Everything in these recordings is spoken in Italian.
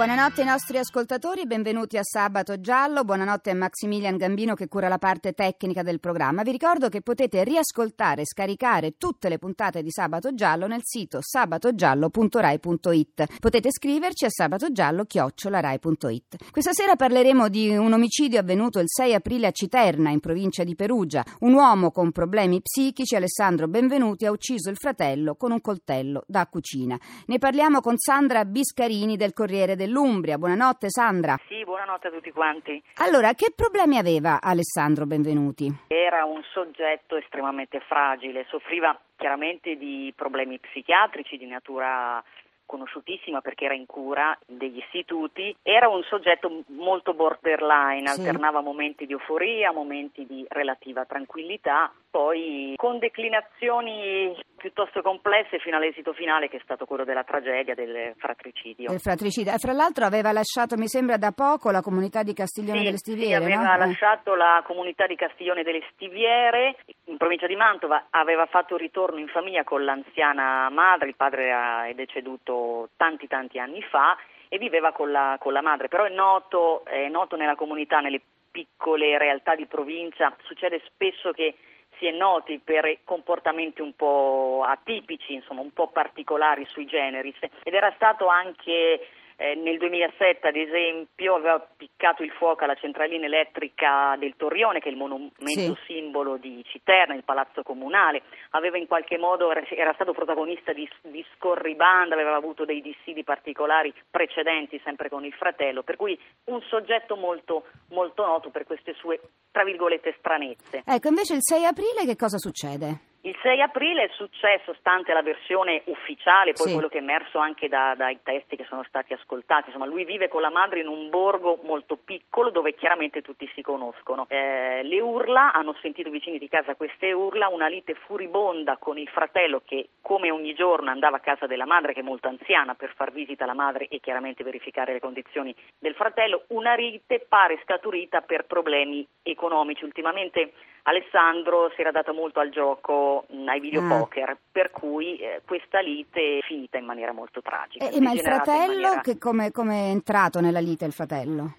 Buonanotte ai nostri ascoltatori, benvenuti a Sabato Giallo, buonanotte a Maximilian Gambino che cura la parte tecnica del programma. Vi ricordo che potete riascoltare e scaricare tutte le puntate di Sabato Giallo nel sito sabatogiallo.rai.it. Potete scriverci a sabatogiallo.rai.it. Questa sera parleremo di un omicidio avvenuto il 6 aprile a Citerna, in provincia di Perugia. Un uomo con problemi psichici, Alessandro Benvenuti, ha ucciso il fratello con un coltello da cucina. Ne parliamo con Sandra Biscarini del Corriere dell'Umbria. Buonanotte Sandra. Sì, buonanotte a tutti quanti. Allora, che problemi aveva Alessandro Benvenuti? Era un soggetto estremamente fragile, soffriva chiaramente di problemi psichiatrici di natura conosciutissima perché era in cura degli istituti, era un soggetto molto borderline, Sì. alternava momenti di euforia, momenti di relativa tranquillità, poi con declinazioni piuttosto complesse fino all'esito finale che è stato quello della tragedia del fratricidio. Del fratricida. E fra l'altro aveva lasciato, mi sembra, da poco la comunità di Castiglione Sì, delle sì, Stiviere, aveva no? Eh. lasciato la comunità di Castiglione delle Stiviere in provincia di Mantova, aveva fatto ritorno in famiglia con l'anziana madre, il padre è deceduto tanti tanti anni fa e viveva con la, con la madre, però è noto, è noto nella comunità, nelle piccole realtà di provincia, succede spesso che si è noti per comportamenti un po' atipici, insomma un po' particolari sui generis. Ed era stato anche eh, nel 2007 ad esempio aveva piccato il fuoco alla centralina elettrica del Torrione che è il monumento Sì. simbolo di Citerna, il palazzo comunale, aveva in qualche modo era, stato protagonista di, di scorribanda, aveva avuto dei dissidi particolari precedenti sempre con il fratello, per cui un soggetto molto, molto noto per queste sue tra virgolette stranezze. Ecco, invece il 6 aprile che cosa succede? Il 6 aprile è successo, stante la versione ufficiale, poi Sì. quello che è emerso anche da- dai testi che sono stati ascoltati, insomma lui vive con la madre in un borgo molto piccolo dove chiaramente tutti si conoscono. Eh, le urla, hanno sentito vicini di casa queste urla, una lite furibonda con il fratello che come ogni giorno andava a casa della madre che è molto anziana per far visita alla madre e chiaramente verificare le condizioni del fratello, una lite pare scaturita per problemi economici. Ultimamente Alessandro si era dato molto al gioco, mh, ai videopoker, per cui eh, questa lite è finita in maniera molto tragica. Eh, ma il fratello, maniera- che come, come è entrato nella lite il fratello?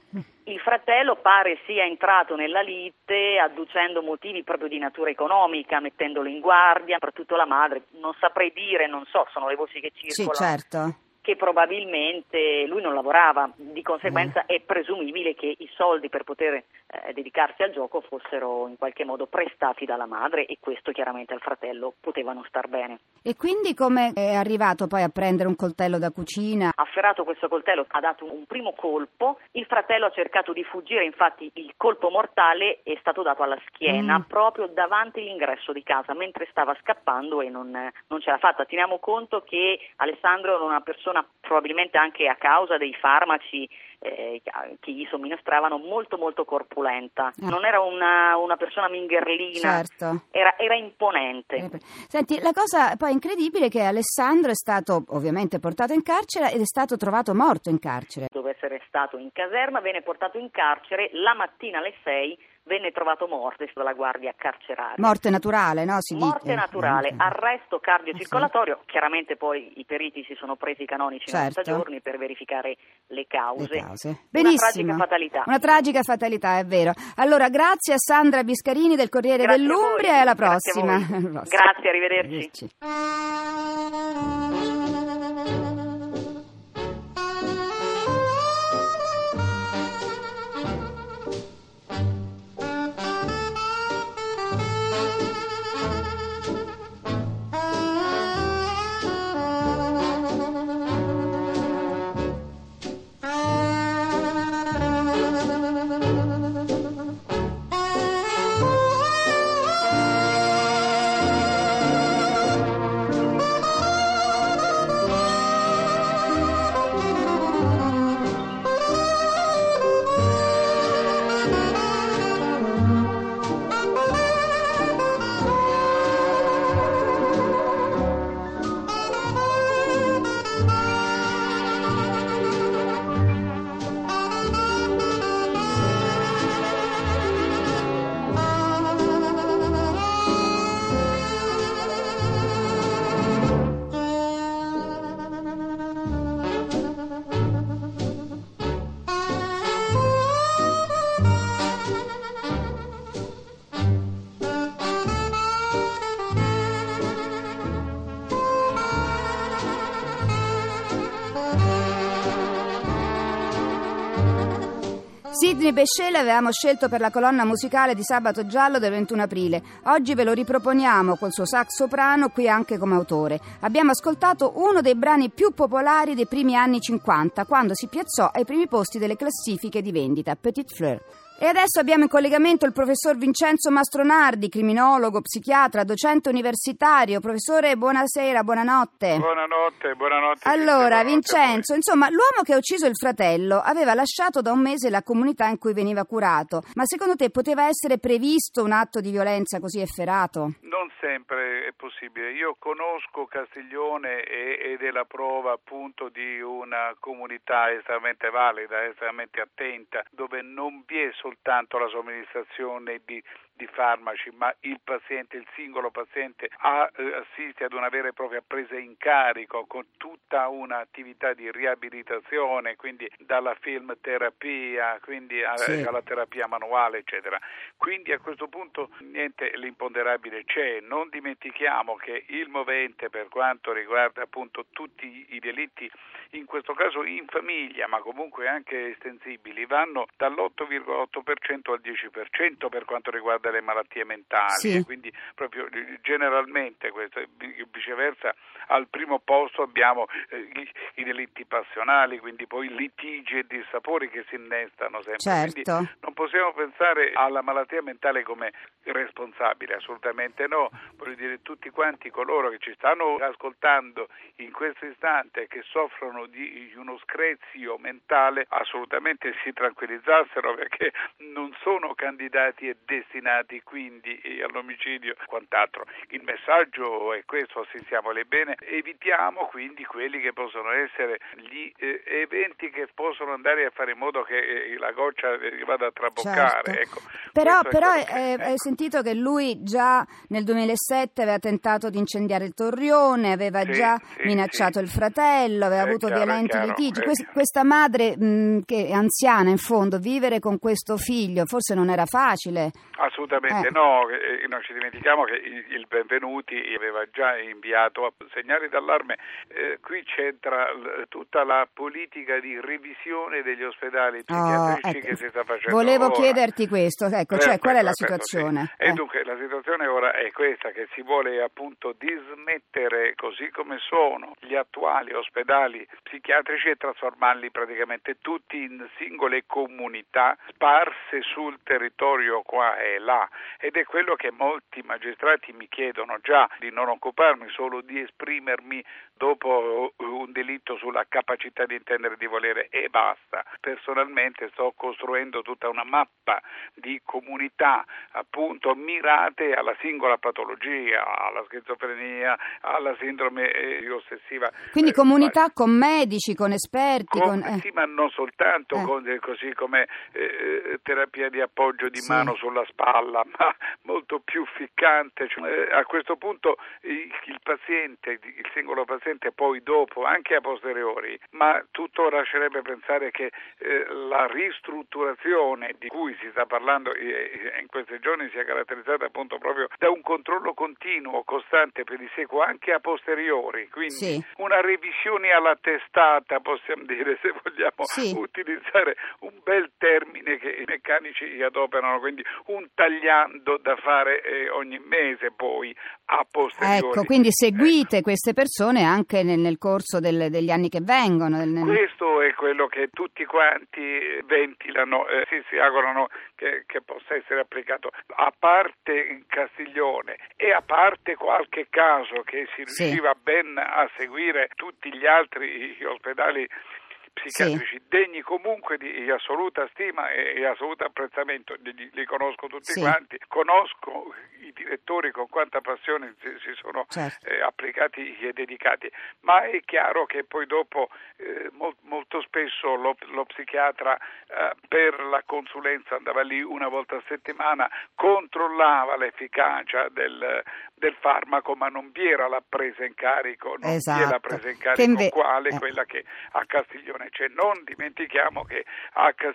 Il fratello pare sia entrato nella lite adducendo motivi proprio di natura economica, mettendolo in guardia, soprattutto la madre. Non saprei dire, non so, sono le voci che Sì, circolano. certo. Che probabilmente lui non lavorava, di conseguenza Eh. è presumibile che i soldi per poter eh, dedicarsi al gioco fossero in qualche modo prestati dalla madre e questo chiaramente al fratello poteva non star bene. E quindi come è arrivato poi a prendere un coltello da cucina? Afferrato questo coltello ha dato un primo colpo, il fratello ha cercato di fuggire, infatti il colpo mortale è stato dato alla schiena Mm. proprio davanti all'ingresso di casa mentre stava scappando e non, non ce l'ha fatta. Teniamo conto che Alessandro era una persona probabilmente anche a causa dei farmaci eh, che gli somministravano molto molto corpulenta. Ah. Non era una, una persona mingherlina, Certo. era, era imponente. Senti, la cosa poi incredibile è che Alessandro è stato ovviamente portato in carcere ed è stato trovato morto in carcere. dopo essere stato in caserma, venne portato in carcere, la mattina alle 6 venne trovato morto dalla guardia carceraria. Morte naturale, no? Si Morte dice. naturale, Eh, arresto cardiocircolatorio, chiaramente poi i periti si sono presi i canonici Certo. 90 giorni per verificare le cause. le cause. Una Benissimo. tragica fatalità. Una tragica fatalità, è vero. Allora, grazie a Sandra Biscarini del Corriere Grazie dell'Umbria e alla grazie prossima. prossima. Grazie, arrivederci. Arrivederci. Sidney Bechet l'avevamo scelto per la colonna musicale di Sabato Giallo del 21 aprile. Oggi ve lo riproponiamo col suo sax soprano qui anche come autore. Abbiamo ascoltato uno dei brani più popolari dei primi anni 50, quando si piazzò ai primi posti delle classifiche di vendita, Petit Fleur. E adesso abbiamo in collegamento il professor Vincenzo Mastronardi, criminologo, psichiatra, docente universitario. Professore, buonasera, buonanotte. Buonanotte, buonanotte. Allora, Vincenzo, insomma, l'uomo che ha ucciso il fratello aveva lasciato da un mese la comunità in cui veniva curato. Ma secondo te poteva essere previsto un atto di violenza così efferato? Non sempre è possibile. Io conosco Castiglione ed è la prova appunto di una comunità estremamente valida, estremamente attenta, dove non vi è soltanto soltanto la somministrazione di, di farmaci, ma il paziente, il singolo paziente eh, assiste ad una vera e propria presa in carico con tutta un'attività di riabilitazione, quindi dalla film terapia, quindi a, sì. alla terapia manuale, eccetera. Quindi a questo punto niente l'imponderabile c'è. Non dimentichiamo che il movente per quanto riguarda appunto tutti i delitti, in questo caso in famiglia, ma comunque anche estensibili, vanno dall'8,8 all'8% al 10% per quanto riguarda le malattie mentali, sì. quindi proprio eh, generalmente questo, viceversa al primo posto abbiamo eh, i, i, delitti passionali, quindi poi litigi e dissapori che si innestano sempre. Certo. Quindi non possiamo pensare alla malattia mentale come responsabile, assolutamente no. Voglio dire, tutti quanti coloro che ci stanno ascoltando in questo istante e che soffrono di uno screzio mentale, assolutamente si tranquillizzassero perché non sono candidati e destinati quindi all'omicidio e quant'altro. Il messaggio è questo, assistiamole bene, evitiamo quindi quelli che possono essere gli eh, eventi che possono andare a fare in modo che eh, la goccia vada a traboccare. Certo. Ecco, però, però che, eh, hai sentito che lui già nel 2007 aveva tentato di incendiare il torrione, aveva sì, già sì, minacciato sì. il fratello, aveva è avuto chiaro, violenti chiaro, litigi. Quest, questa madre mh, che è anziana in fondo, vivere con questo figlio forse non era facile. Assolutamente eh. no, eh, non ci dimentichiamo che il Benvenuti aveva già inviato segnali d'allarme, eh, qui c'entra l- tutta la politica di revisione degli ospedali Oh, psichiatrici ecco. che si sta facendo Volevo ora. chiederti questo, ecco, cioè qual è la situazione? sì. Eh. E dunque la situazione ora è questa, che si vuole appunto dismettere così come sono gli attuali ospedali psichiatrici e trasformarli praticamente tutti in singole comunità sparse sul territorio qua e là ed è quello che molti magistrati mi chiedono già di non occuparmi solo di esprimermi dopo un delitto sulla capacità di intendere di volere e basta. Personalmente sto costruendo tutta una mappa di comunità appunto mirate alla singola patologia, alla schizofrenia, alla sindrome eh, ossessiva. Quindi Eh, comunità con medici, con esperti, con, con, eh. Sì, ma non soltanto Eh. con, così come eh, terapia di appoggio di Sì. mano sulla spalla, ma molto più ficcante. Cioè, eh, a questo punto il paziente, il singolo paziente poi dopo, anche a posteriori, ma tutto lascerebbe pensare che eh, la ristrutturazione di cui si sta parlando eh, in questi giorni sia caratterizzata appunto proprio da un controllo continuo, costante, pedissequo anche a posteriori, quindi Sì. una revisione alla testata, possiamo dire, se vogliamo Sì. utilizzare un bel termine che i meccanici adoperano, quindi un tagliando da fare eh, ogni mese poi a posteriori. Ecco, quindi seguite queste persone anche nel, nel corso del- degli anni che vengono. nel- nel- Questo è quello che tutti quanti ventilano, eh, si, si augurano che, che possa essere applicato, a parte Castiglione e a parte qualche caso che si Sì. riusciva ben a seguire tutti gli altri ospedali psichiatrici degni comunque di assoluta stima e, e assoluto apprezzamento, li, li conosco tutti Sì. quanti, conosco i direttori con quanta passione si, si sono Certo. eh, applicati e dedicati, ma è chiaro che poi dopo eh, mol- molto spesso lo, lo psichiatra eh, per la consulenza andava lì una volta a settimana, controllava l'efficacia del, del farmaco, ma non vi era la presa in carico, non vi è la Esatto. presa in carico inve- quale eh. quella che a Castiglione Castiglione, cioè non dimentichiamo che,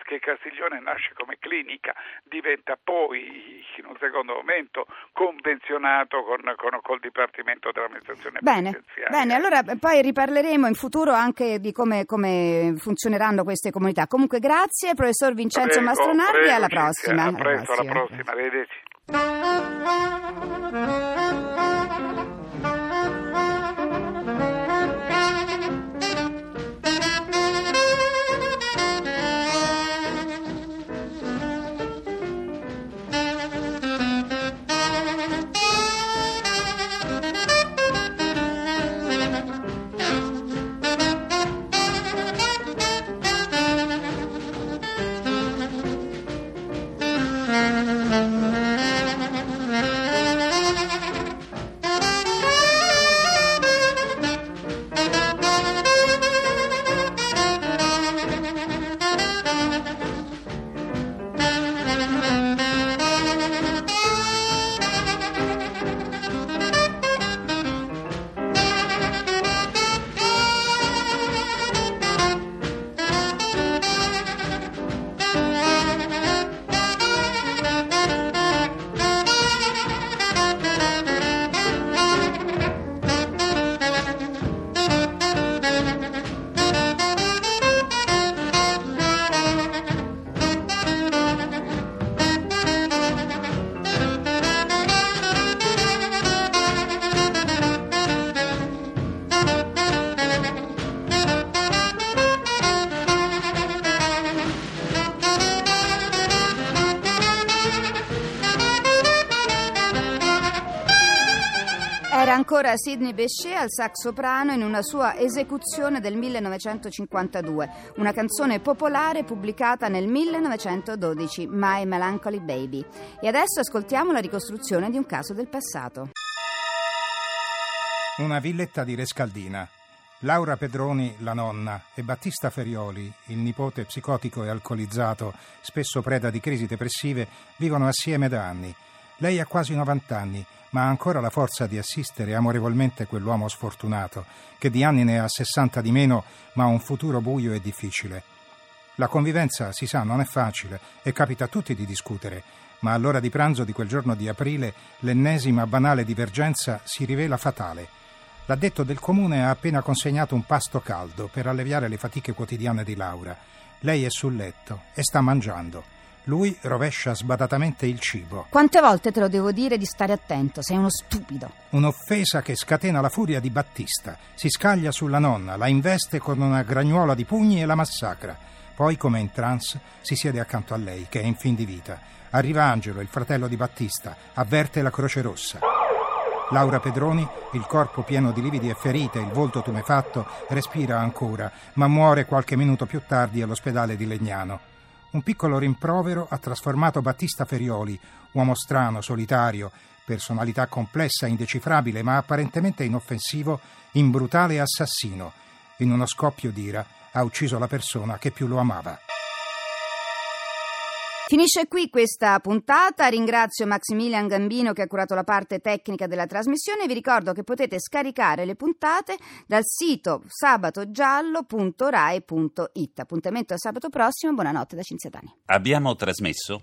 che Castiglione nasce come clinica, diventa poi in un secondo momento convenzionato con, con col Dipartimento dell'amministrazione bene. Bene, allora poi riparleremo in futuro anche di come, come funzioneranno queste comunità. Comunque grazie professor Vincenzo prego, Mastronardi prego, e alla Cinzia, prossima. A presto, alla prossima. prossima, arrivederci. Ancora Sidney Bechet al sax soprano in una sua esecuzione del 1952, una canzone popolare pubblicata nel 1912, My Melancholy Baby. E adesso ascoltiamo la ricostruzione di un caso del passato. Una villetta di Rescaldina. Laura Pedroni, la nonna, e Battista Ferioli, il nipote psicotico e alcolizzato, spesso preda di crisi depressive, vivono assieme da anni. Lei ha quasi 90 anni, ma ha ancora la forza di assistere amorevolmente quell'uomo sfortunato, che di anni ne ha 60 di meno, ma ha un futuro buio e difficile. La convivenza, si sa, non è facile e capita a tutti di discutere, ma all'ora di pranzo di quel giorno di aprile l'ennesima banale divergenza si rivela fatale. L'addetto del comune ha appena consegnato un pasto caldo per alleviare le fatiche quotidiane di Laura. Lei è sul letto e sta mangiando. Lui rovescia sbadatamente il cibo. Quante volte te lo devo dire di stare attento? Sei uno stupido. Un'offesa che scatena la furia di Battista. Si scaglia sulla nonna, la investe con una gragnuola di pugni e la massacra. Poi, come in trance, si siede accanto a lei, che è in fin di vita. Arriva Angelo, il fratello di Battista, avverte la Croce Rossa. Laura Pedroni, il corpo pieno di lividi e ferite, il volto tumefatto, respira ancora, ma muore qualche minuto più tardi all'ospedale di Legnano. Un piccolo rimprovero ha trasformato Battista Ferioli, uomo strano, solitario, personalità complessa, indecifrabile, ma apparentemente inoffensivo, in brutale assassino. In uno scoppio d'ira ha ucciso la persona che più lo amava. Finisce qui questa puntata, ringrazio Maximilian Gambino che ha curato la parte tecnica della trasmissione vi ricordo che potete scaricare le puntate dal sito sabatogiallo.rai.it. Appuntamento a sabato prossimo, buonanotte da Cinziatani. Abbiamo trasmesso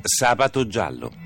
Sabato giallo.